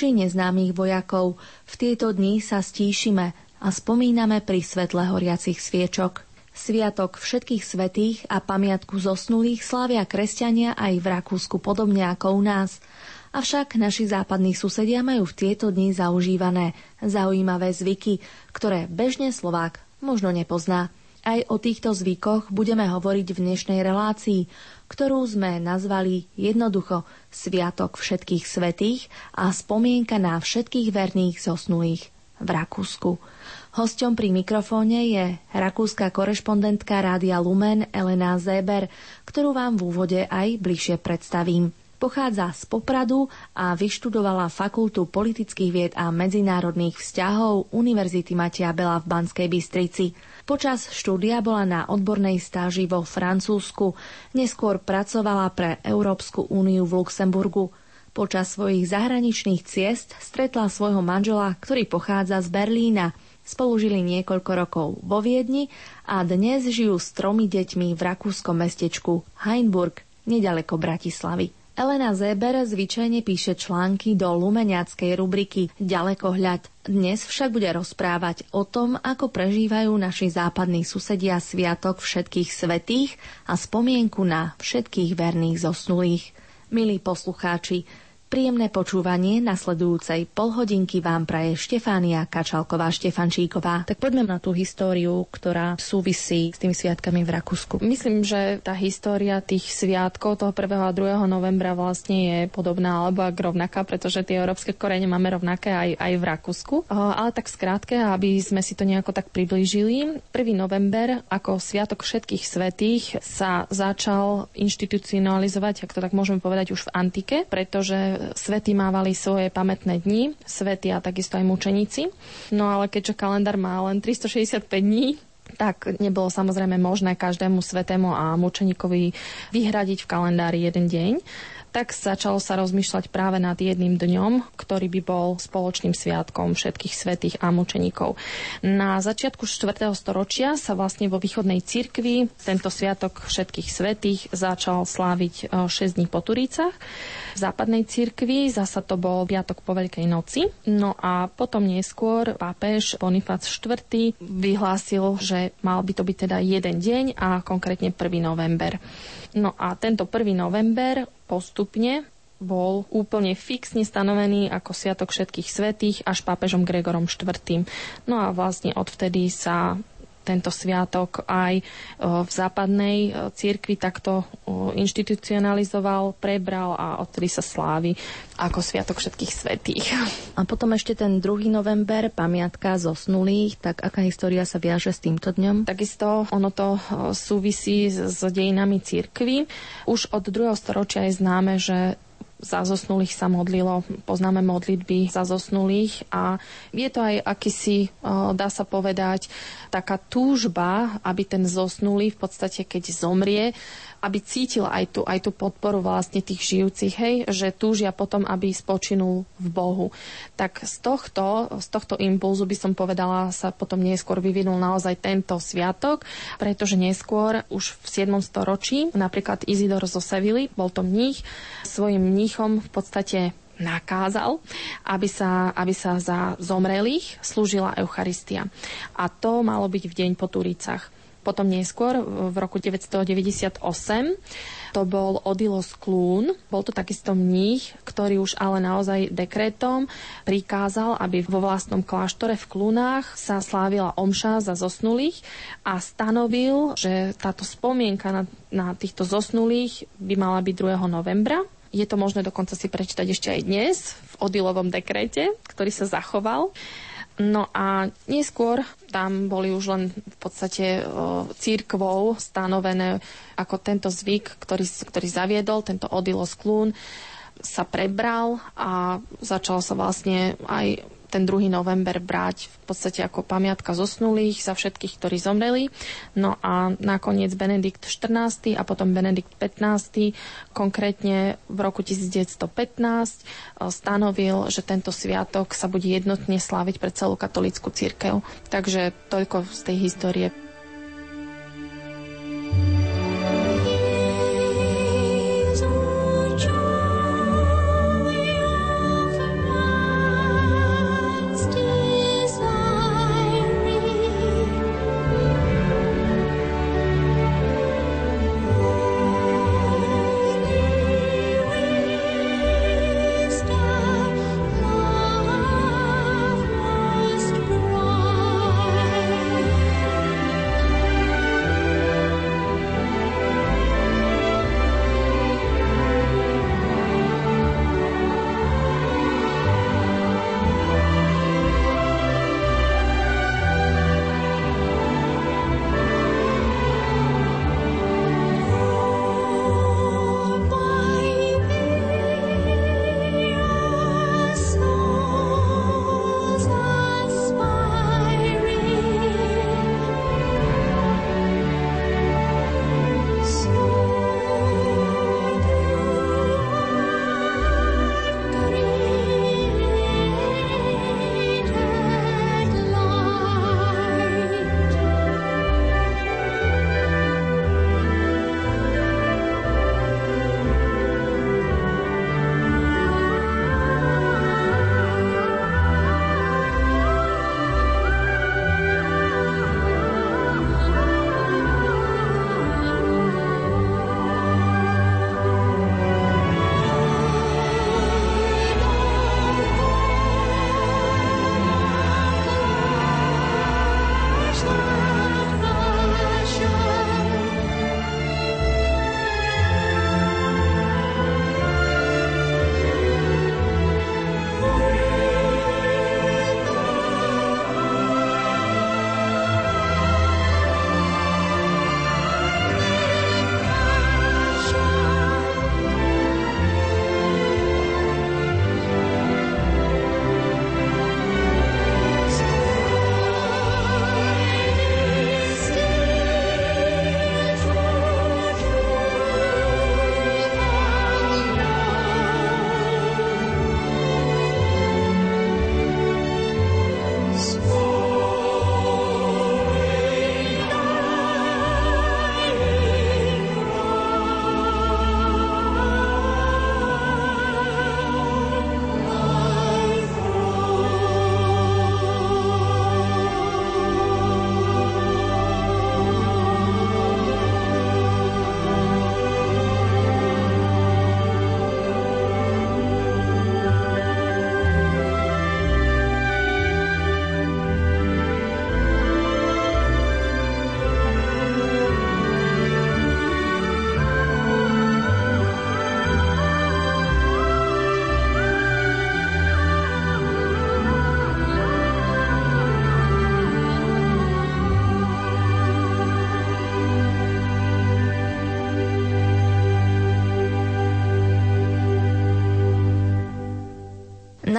či neznámych vojakov. V tieto dni sa stíšime a spomíname pri svetle horiacich sviečok. Sviatok všetkých svetých a pamiatku zosnulých slávia kresťania aj v Rakúsku podobne ako u nás. Avšak naši západní susedia majú v tieto dni zaužívané zaujímavé zvyky, ktoré bežne Slovák možno nepozná. Aj o týchto zvykoch budeme hovoriť v dnešnej relácii, ktorú sme nazvali jednoducho Sviatok všetkých svetých a spomienka na všetkých verných zosnulých v Rakúsku. Hosťom pri mikrofóne je rakúska korešpondentka Rádia Lumen Elena Zéber, ktorú vám v úvode aj bližšie predstavím. Pochádza z Popradu a vyštudovala Fakultu politických vied a medzinárodných vzťahov Univerzity Matia Bela v Banskej Bystrici. Počas štúdia bola na odbornej stáži vo Francúzsku, neskôr pracovala pre Európsku úniu v Luxemburgu. Počas svojich zahraničných ciest stretla svojho manžela, ktorý pochádza z Berlína. Spolu žili niekoľko rokov vo Viedni a dnes žijú s tromi deťmi v rakúskom mestečku Heinburg, nedaleko Bratislavy. Elena Zeber zvyčajne píše články do lumeniackej rubriky Ďalekohľad. Dnes však bude rozprávať o tom, ako prežívajú naši západní susedia Sviatok všetkých svetých a spomienku na všetkých verných zosnulých. Milí poslucháči, Príjemné počúvanie nasledujúcej polhodinky vám praje Štefánia Kačalková-Štefančíková. Tak poďme na tú históriu, ktorá súvisí s tými sviatkami v Rakúsku. Myslím, že tá história tých sviatkov toho 1. a 2. novembra vlastne je podobná alebo ak rovnaká, pretože tie európske korene máme rovnaké aj, aj v Rakúsku. Ale tak skrátke, aby sme si to nejako tak priblížili. 1. november ako Sviatok všetkých svetých sa začal inštitucionalizovať, ak to tak môžeme povedať, už v antike, pretože svety mávali svoje pamätné dni, svety a takisto aj mučeníci. No ale keďže kalendár má len 365 dní, tak nebolo samozrejme možné každému svetému a mučeníkovi vyhradiť v kalendári jeden deň tak začalo sa rozmýšľať práve nad jedným dňom, ktorý by bol spoločným sviatkom všetkých svetých a mučeníkov. Na začiatku 4. storočia sa vlastne vo východnej cirkvi tento sviatok všetkých svetých začal sláviť 6 e, dní po Turícach. V západnej cirkvi zasa to bol piatok po Veľkej noci. No a potom neskôr pápež Bonifác IV vyhlásil, že mal by to byť teda jeden deň a konkrétne 1. november. No a tento 1. november postupne bol úplne fixne stanovený ako Sviatok všetkých svetých až pápežom Gregorom IV. No a vlastne odvtedy sa tento sviatok aj v západnej cirkvi takto inštitucionalizoval, prebral a odtedy sa slávi ako Sviatok všetkých svetých. A potom ešte ten 2. november, pamiatka zosnulých, tak aká história sa viaže s týmto dňom? Takisto ono to súvisí s dejinami cirkvy. Už od 2. storočia je známe, že za zosnulých sa modlilo, poznáme modlitby za zosnulých a je to aj akýsi, dá sa povedať, taká túžba, aby ten zosnulý v podstate, keď zomrie, aby cítil aj tú, aj tú podporu vlastne tých žijúcich, hej, že túžia potom, aby spočinul v Bohu. Tak z tohto, z tohto impulzu by som povedala, sa potom neskôr vyvinul naozaj tento sviatok, pretože neskôr už v 7. storočí napríklad Izidor zo Sevily, bol to mních, svojim mníchom v podstate nakázal, aby sa, aby sa za zomrelých slúžila Eucharistia. A to malo byť v deň po Turicach. Potom neskôr, v roku 998, to bol Odilos Klún. Bol to takisto mních, ktorý už ale naozaj dekretom prikázal, aby vo vlastnom kláštore v Klúnach sa slávila omša za zosnulých a stanovil, že táto spomienka na, na týchto zosnulých by mala byť 2. novembra. Je to možné dokonca si prečítať ešte aj dnes v Odilovom dekrete, ktorý sa zachoval. No a neskôr tam boli už len v podstate církvou stanovené ako tento zvyk, ktorý, ktorý zaviedol, tento Odilos Klún, sa prebral a začal sa vlastne aj ten 2. november brať v podstate ako pamiatka zosnulých za všetkých, ktorí zomreli. No a nakoniec Benedikt XIV a potom Benedikt XV konkrétne v roku 1915 e, stanovil, že tento sviatok sa bude jednotne sláviť pre celú katolickú církev. Takže toľko z tej histórie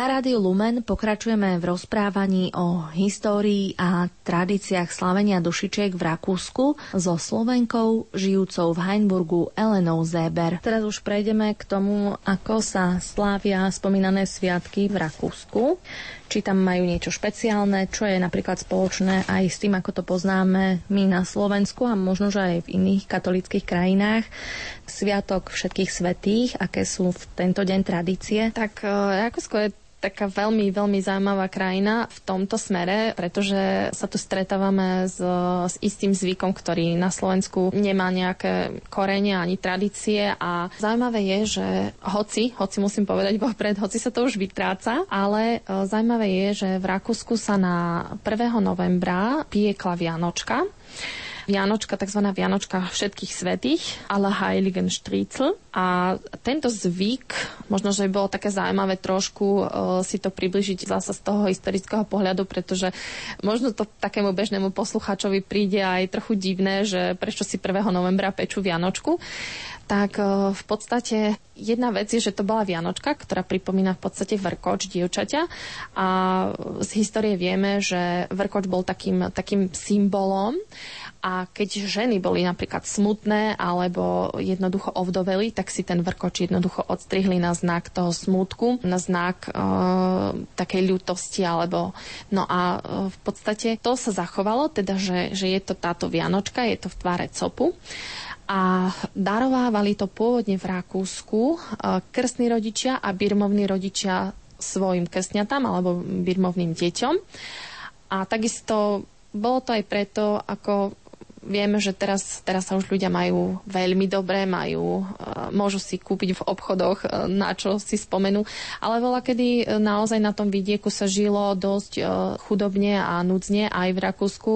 Na Rádiu Lumen pokračujeme v rozprávaní o histórii a tradíciách slavenia dušičiek v Rakúsku so Slovenkou žijúcou v Heinburgu Elenou Zéber. Teraz už prejdeme k tomu, ako sa slávia spomínané sviatky v Rakúsku či tam majú niečo špeciálne, čo je napríklad spoločné aj s tým, ako to poznáme my na Slovensku a možno, že aj v iných katolických krajinách. Sviatok všetkých svetých, aké sú v tento deň tradície? Tak e, Rakúsko je taká veľmi, veľmi zaujímavá krajina v tomto smere, pretože sa tu stretávame s, s istým zvykom, ktorý na Slovensku nemá nejaké korene ani tradície a zaujímavé je, že hoci, hoci musím povedať vopred, hoci sa to už vytráca, ale e, zaujímavé je, že v Rakúsku sa na 1. novembra piekla Vianočka. Vianočka, tzv. Vianočka všetkých svetých, ale Heiligen Striezel. A tento zvyk, možno, že by bolo také zaujímavé trošku uh, si to približiť zasa z toho historického pohľadu, pretože možno to takému bežnému posluchačovi príde aj trochu divné, že prečo si 1. novembra pečú Vianočku tak uh, v podstate jedna vec je, že to bola Vianočka, ktorá pripomína v podstate vrkoč dievčaťa a z histórie vieme, že vrkoč bol takým, takým symbolom a keď ženy boli napríklad smutné alebo jednoducho ovdoveli, tak si ten vrkoč jednoducho odstrihli na znak toho smutku, na znak e, takej ľutosti alebo... No a e, v podstate to sa zachovalo, teda že, že je to táto Vianočka, je to v tvare copu a darovávali to pôvodne v Rakúsku e, krstní rodičia a birmovní rodičia svojim krstňatám alebo birmovným deťom. A takisto bolo to aj preto, ako Vieme, že teraz, teraz sa už ľudia majú veľmi dobre, majú, e, môžu si kúpiť v obchodoch, e, na čo si spomenú, ale veľa kedy e, naozaj na tom vidieku sa žilo dosť chudobne a núdzne aj v Rakúsku.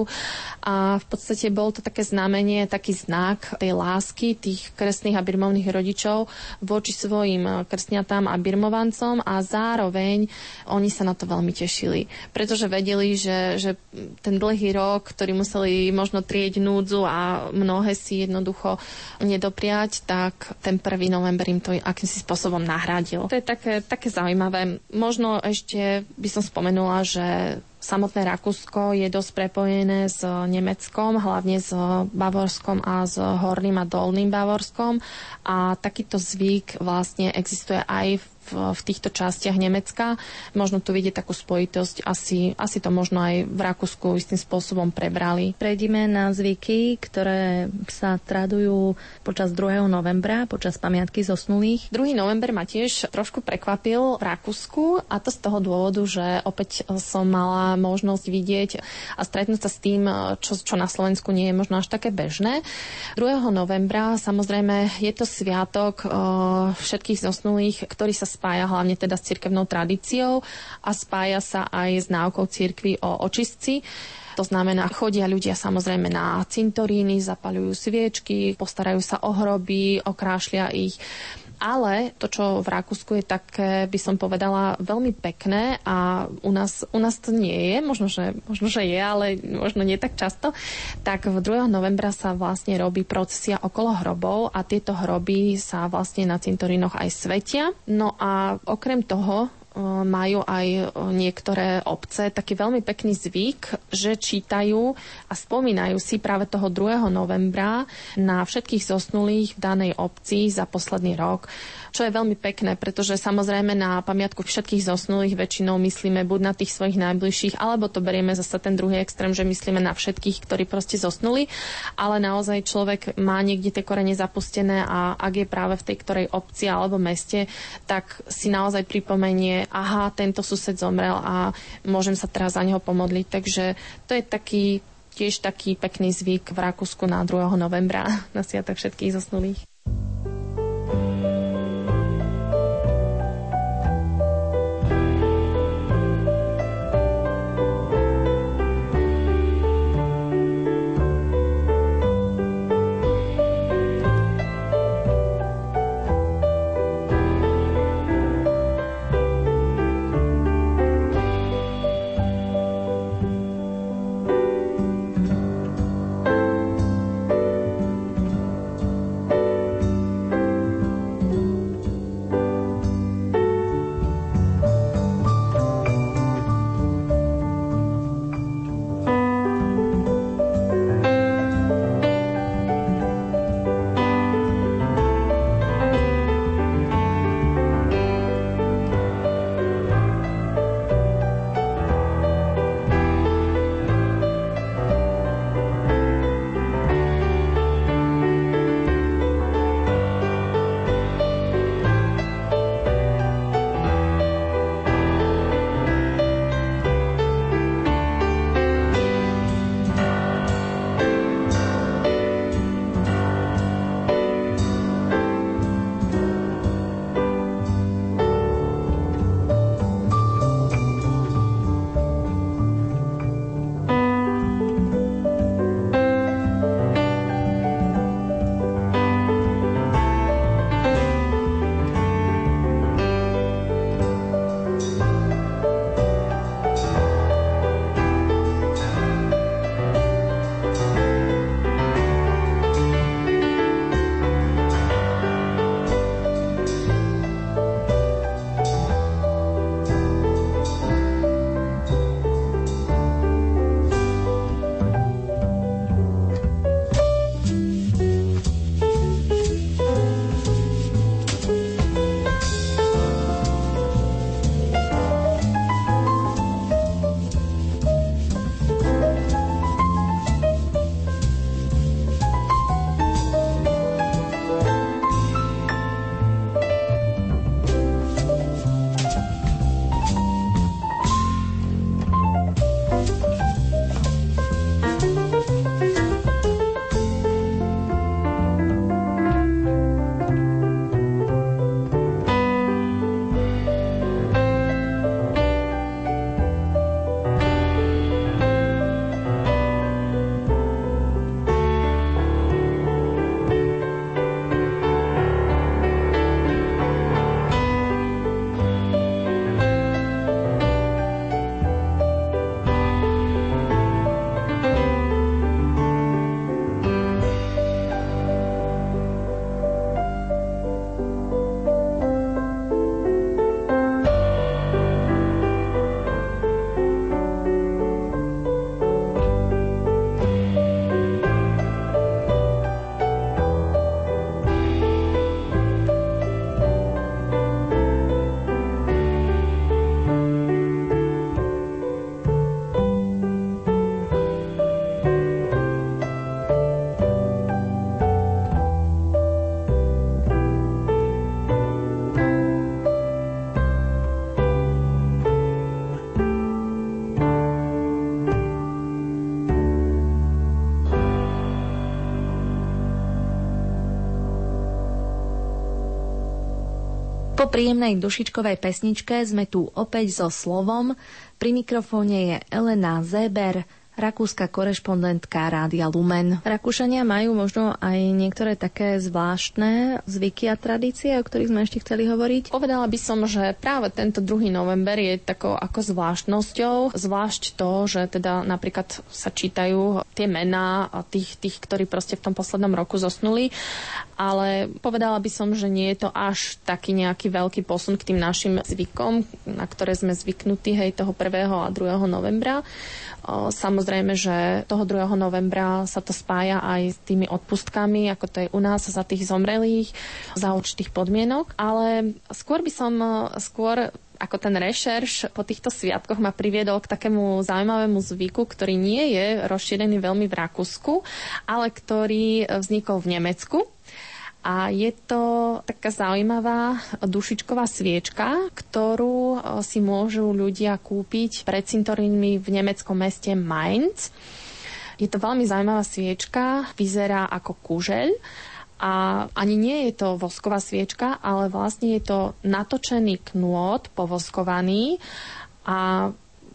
A v podstate bol to také znamenie, taký znak tej lásky tých krstných a birmovných rodičov voči svojim krstňatám a birmovancom a zároveň oni sa na to veľmi tešili, pretože vedeli, že, že ten dlhý rok, ktorý museli možno trieť núdzu a mnohé si jednoducho nedopriať, tak ten 1. november im to akýmsi spôsobom nahradil. To je také, také zaujímavé. Možno ešte by som spomenula, že Samotné Rakúsko je dosť prepojené s Nemeckom, hlavne s Bavorskom a s Horným a Dolným Bavorskom a takýto zvyk vlastne existuje aj v v, v týchto častiach Nemecka. Možno tu vidieť takú spojitosť, asi, asi to možno aj v Rakúsku istým spôsobom prebrali. Prejdime na zvyky, ktoré sa tradujú počas 2. novembra, počas pamiatky zosnulých. 2. november ma tiež trošku prekvapil v Rakúsku a to z toho dôvodu, že opäť som mala možnosť vidieť a stretnúť sa s tým, čo, čo na Slovensku nie je možno až také bežné. 2. novembra samozrejme je to sviatok všetkých zosnulých, ktorý sa spája hlavne teda s cirkevnou tradíciou a spája sa aj s náukou cirkvy o očistci. To znamená, chodia ľudia samozrejme na cintoríny, zapalujú sviečky, postarajú sa o hroby, okrášlia ich ale to, čo v Rakúsku je také, by som povedala, veľmi pekné a u nás, u nás to nie je, možno že, možno, že je, ale možno nie tak často, tak v 2. novembra sa vlastne robí procesia okolo hrobov a tieto hroby sa vlastne na cintorínoch aj svetia. No a okrem toho majú aj niektoré obce taký veľmi pekný zvyk, že čítajú a spomínajú si práve toho 2. novembra na všetkých zosnulých v danej obci za posledný rok čo je veľmi pekné, pretože samozrejme na pamiatku všetkých zosnulých väčšinou myslíme buď na tých svojich najbližších, alebo to berieme zase ten druhý extrém, že myslíme na všetkých, ktorí proste zosnuli, ale naozaj človek má niekde tie korene zapustené a ak je práve v tej ktorej obci alebo meste, tak si naozaj pripomenie, aha, tento sused zomrel a môžem sa teraz za neho pomodliť. Takže to je taký tiež taký pekný zvyk v Rakúsku na 2. novembra na Sviatok všetkých zosnulých. Príjemnej dušičkovej pesničke sme tu opäť so slovom. Pri mikrofóne je Elena Zeber rakúska korešpondentka Rádia Lumen. Rakúšania majú možno aj niektoré také zvláštne zvyky a tradície, o ktorých sme ešte chceli hovoriť? Povedala by som, že práve tento 2. november je takou ako zvláštnosťou, zvlášť to, že teda napríklad sa čítajú tie mená tých, tých, ktorí proste v tom poslednom roku zosnuli, ale povedala by som, že nie je to až taký nejaký veľký posun k tým našim zvykom, na ktoré sme zvyknutí hej toho 1. a 2. novembra. Samozrejme, že toho 2. novembra sa to spája aj s tými odpustkami, ako to je u nás za tých zomrelých, za určitých podmienok, ale skôr by som skôr ako ten rešerš po týchto sviatkoch ma priviedol k takému zaujímavému zvyku, ktorý nie je rozšírený veľmi v Rakúsku, ale ktorý vznikol v Nemecku. A je to taká zaujímavá dušičková sviečka, ktorú e, si môžu ľudia kúpiť pred cintorínmi v nemeckom meste Mainz. Je to veľmi zaujímavá sviečka, vyzerá ako kužeľ a ani nie je to vosková sviečka, ale vlastne je to natočený knôt povoskovaný a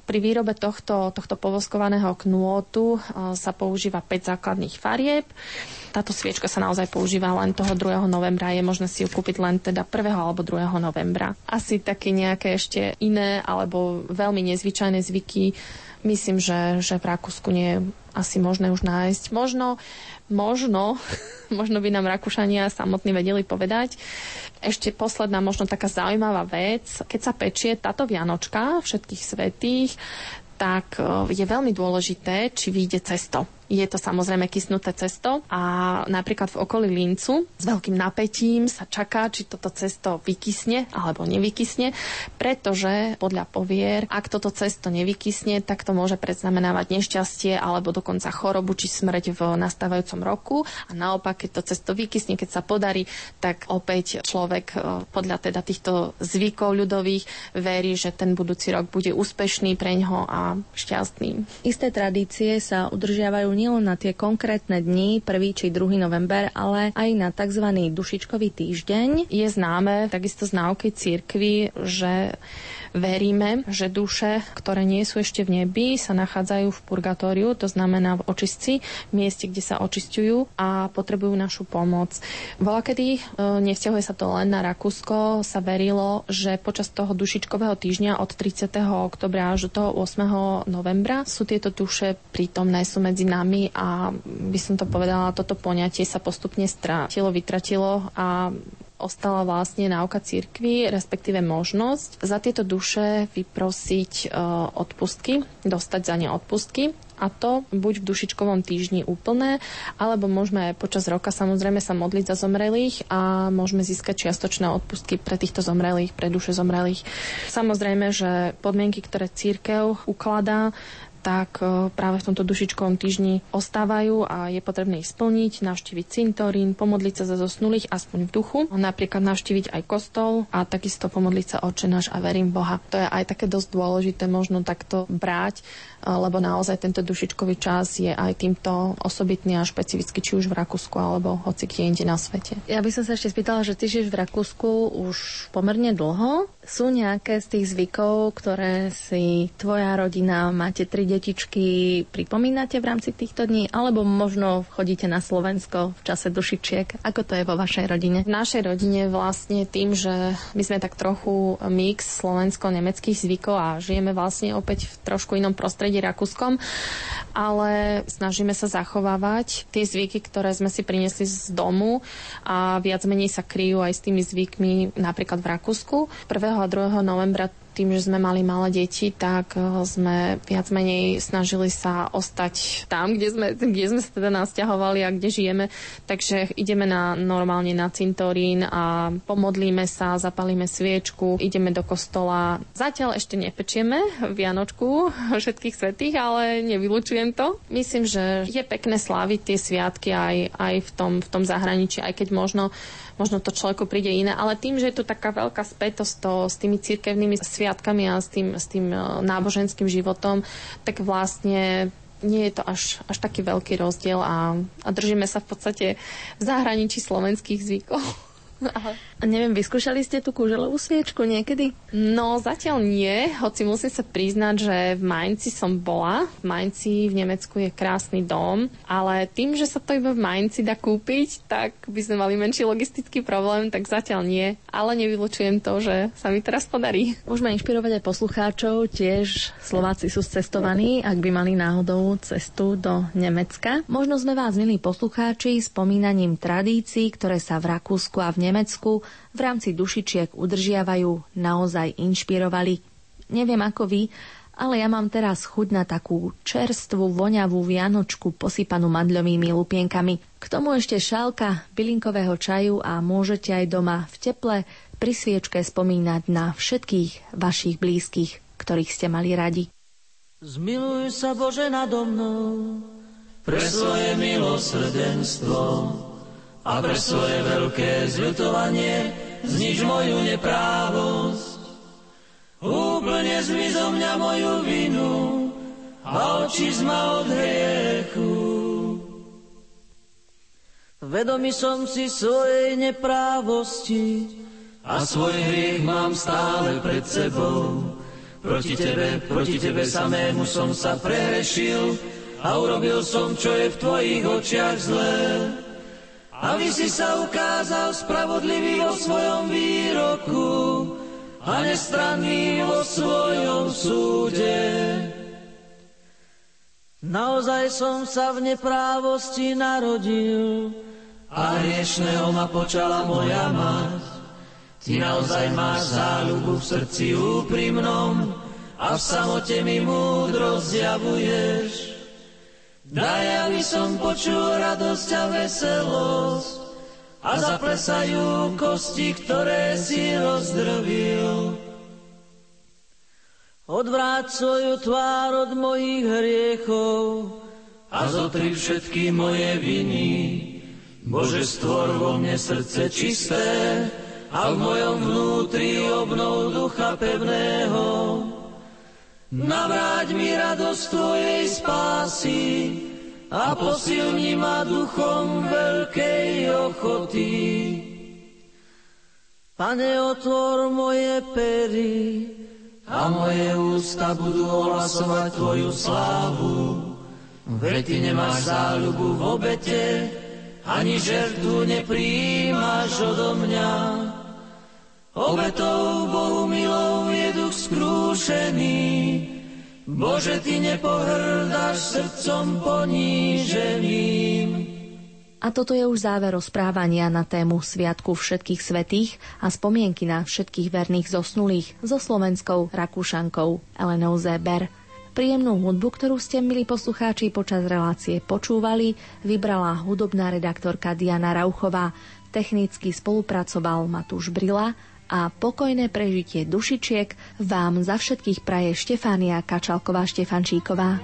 pri výrobe tohto, tohto povoskovaného knôtu e, sa používa 5 základných farieb. Táto sviečka sa naozaj používa len toho 2. novembra. Je možné si ju kúpiť len teda 1. alebo 2. novembra. Asi také nejaké ešte iné alebo veľmi nezvyčajné zvyky myslím, že, že v Rakúsku nie je asi možné už nájsť. Možno, možno, možno by nám Rakúšania samotní vedeli povedať. Ešte posledná možno taká zaujímavá vec. Keď sa pečie táto Vianočka všetkých svetých, tak e, je veľmi dôležité, či vyjde cesto. Je to samozrejme kysnuté cesto a napríklad v okolí Lincu s veľkým napätím sa čaká, či toto cesto vykysne alebo nevykysne, pretože podľa povier, ak toto cesto nevykysne, tak to môže predznamenávať nešťastie alebo dokonca chorobu či smrť v nastávajúcom roku a naopak, keď to cesto vykysne, keď sa podarí, tak opäť človek e, podľa teda týchto zvykov ľudových verí, že ten budúci rok bude úspešný pre ňoho a šťastný. Isté tradície sa udržiavajú nielen na tie konkrétne dni, 1. či 2. november, ale aj na tzv. dušičkový týždeň. Je známe takisto z náuky církvy, že veríme, že duše, ktoré nie sú ešte v nebi, sa nachádzajú v purgatóriu, to znamená v očistci, v mieste, kde sa očistujú a potrebujú našu pomoc. Bola kedy, e, nevzťahuje sa to len na Rakúsko, sa verilo, že počas toho dušičkového týždňa od 30. oktobra až do toho 8. novembra sú tieto duše prítomné, sú medzi nami a by som to povedala, toto poňatie sa postupne strátilo, vytratilo a ostala vlastne náuka církvy, respektíve možnosť za tieto duše vyprosiť e, odpustky, dostať za ne odpustky a to buď v dušičkovom týždni úplné, alebo môžeme počas roka samozrejme sa modliť za zomrelých a môžeme získať čiastočné odpustky pre týchto zomrelých, pre duše zomrelých. Samozrejme, že podmienky, ktoré církev ukladá, tak e, práve v tomto dušičkovom týždni ostávajú a je potrebné ich splniť, navštíviť cintorín, pomodliť sa za zosnulých aspoň v duchu, napríklad navštíviť aj kostol a takisto pomodliť sa oče náš a verím Boha. To je aj také dosť dôležité možno takto brať, e, lebo naozaj tento dušičkový čas je aj týmto osobitný a špecifický, či už v Rakúsku alebo hoci kde inde na svete. Ja by som sa ešte spýtala, že ty žiješ v Rakúsku už pomerne dlho. Sú nejaké z tých zvykov, ktoré si tvoja rodina, máte tri detičky pripomínate v rámci týchto dní, alebo možno chodíte na Slovensko v čase dušičiek? Ako to je vo vašej rodine? V našej rodine vlastne tým, že my sme tak trochu mix slovensko-nemeckých zvykov a žijeme vlastne opäť v trošku inom prostredí rakúskom, ale snažíme sa zachovávať tie zvyky, ktoré sme si priniesli z domu a viac menej sa kryjú aj s tými zvykmi napríklad v Rakúsku. 1. a 2. novembra tým, že sme mali malé deti, tak eh, sme viac menej snažili sa ostať tam, kde sme, kde sme sa teda nasťahovali a kde žijeme. Takže ideme na, normálne na cintorín a pomodlíme sa, zapalíme sviečku, ideme do kostola. Zatiaľ ešte nepečieme Vianočku všetkých svetých, ale nevylučujem to. Myslím, že je pekné sláviť tie sviatky aj, aj v, tom, v tom zahraničí, aj keď možno možno to človeku príde iné, ale tým, že je tu taká veľká spätosť to, s tými cirkevnými sviatkami a s tým, s tým e, náboženským životom, tak vlastne nie je to až, až taký veľký rozdiel a, a držíme sa v podstate v zahraničí slovenských zvykov. A neviem, vyskúšali ste tú kúželovú sviečku niekedy? No, zatiaľ nie, hoci musím sa priznať, že v Mainci som bola. V Mainci v Nemecku je krásny dom, ale tým, že sa to iba v Mainci dá kúpiť, tak by sme mali menší logistický problém, tak zatiaľ nie. Ale nevylučujem to, že sa mi teraz podarí. Môžeme inšpirovať aj poslucháčov, tiež Slováci sú cestovaní, ak by mali náhodou cestu do Nemecka. Možno sme vás, milí poslucháči, spomínaním tradícií, ktoré sa v Rakúsku a v Nemecku v rámci dušičiek udržiavajú, naozaj inšpirovali. Neviem ako vy, ale ja mám teraz chuť na takú čerstvú, voňavú vianočku posypanú madľovými lupienkami. K tomu ešte šálka bylinkového čaju a môžete aj doma v teple pri sviečke spomínať na všetkých vašich blízkych, ktorých ste mali radi. Zmiluj sa Bože nado mnou, pre svoje milosrdenstvo, a pre svoje veľké zľutovanie znič moju neprávosť. Úplne zmiz mňa moju vinu a oči zma od hriechu. Vedomý som si svojej neprávosti a svoj hriech mám stále pred sebou. Proti tebe, proti tebe samému som sa prehrešil a urobil som, čo je v tvojich očiach zlé aby si sa ukázal spravodlivý vo svojom výroku a nestranný vo svojom súde. Naozaj som sa v neprávosti narodil a hriešného ma počala moja mať. Ty naozaj máš záľubu v srdci úprimnom a v samote mi múdro zjavuješ. Daj, aby som počul radosť a veselosť a zaplesajú kosti, ktoré si rozdrvil. Odvráť svoju tvár od mojich hriechov a zotri všetky moje viny. Bože, stvor vo mne srdce čisté a v mojom vnútri obnov ducha pevného. Navráť mi radosť Tvojej spásy a posilni ma duchom veľkej ochoty. Pane, otvor moje pery a moje ústa budú ohlasovať Tvoju slávu. Veď Ty nemáš záľubu v obete, ani žertu nepríjimaš odo mňa. Obetou Bohu milou duch skrúšený, Bože, Ty nepohrdáš srdcom poníženým. A toto je už záver rozprávania na tému Sviatku všetkých svetých a spomienky na všetkých verných zosnulých so slovenskou Rakúšankou Elenou Zeber. Príjemnú hudbu, ktorú ste, milí poslucháči, počas relácie počúvali, vybrala hudobná redaktorka Diana Rauchová. Technicky spolupracoval Matúš Brila a pokojné prežitie dušičiek vám za všetkých praje Štefánia Kačalková Štefančíková.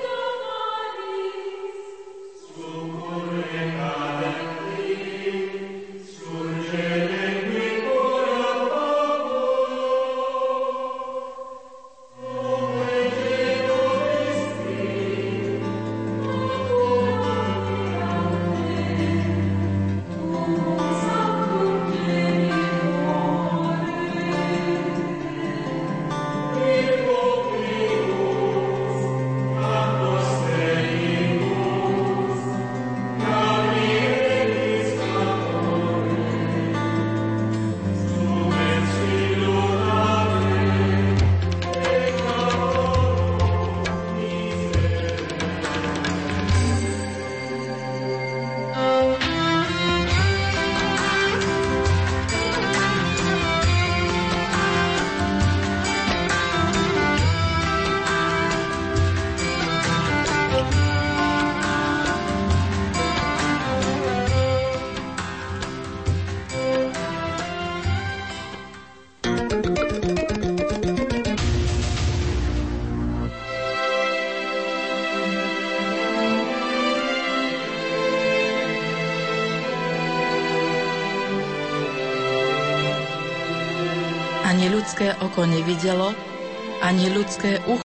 Oko nevidelo, ani ľudské ucho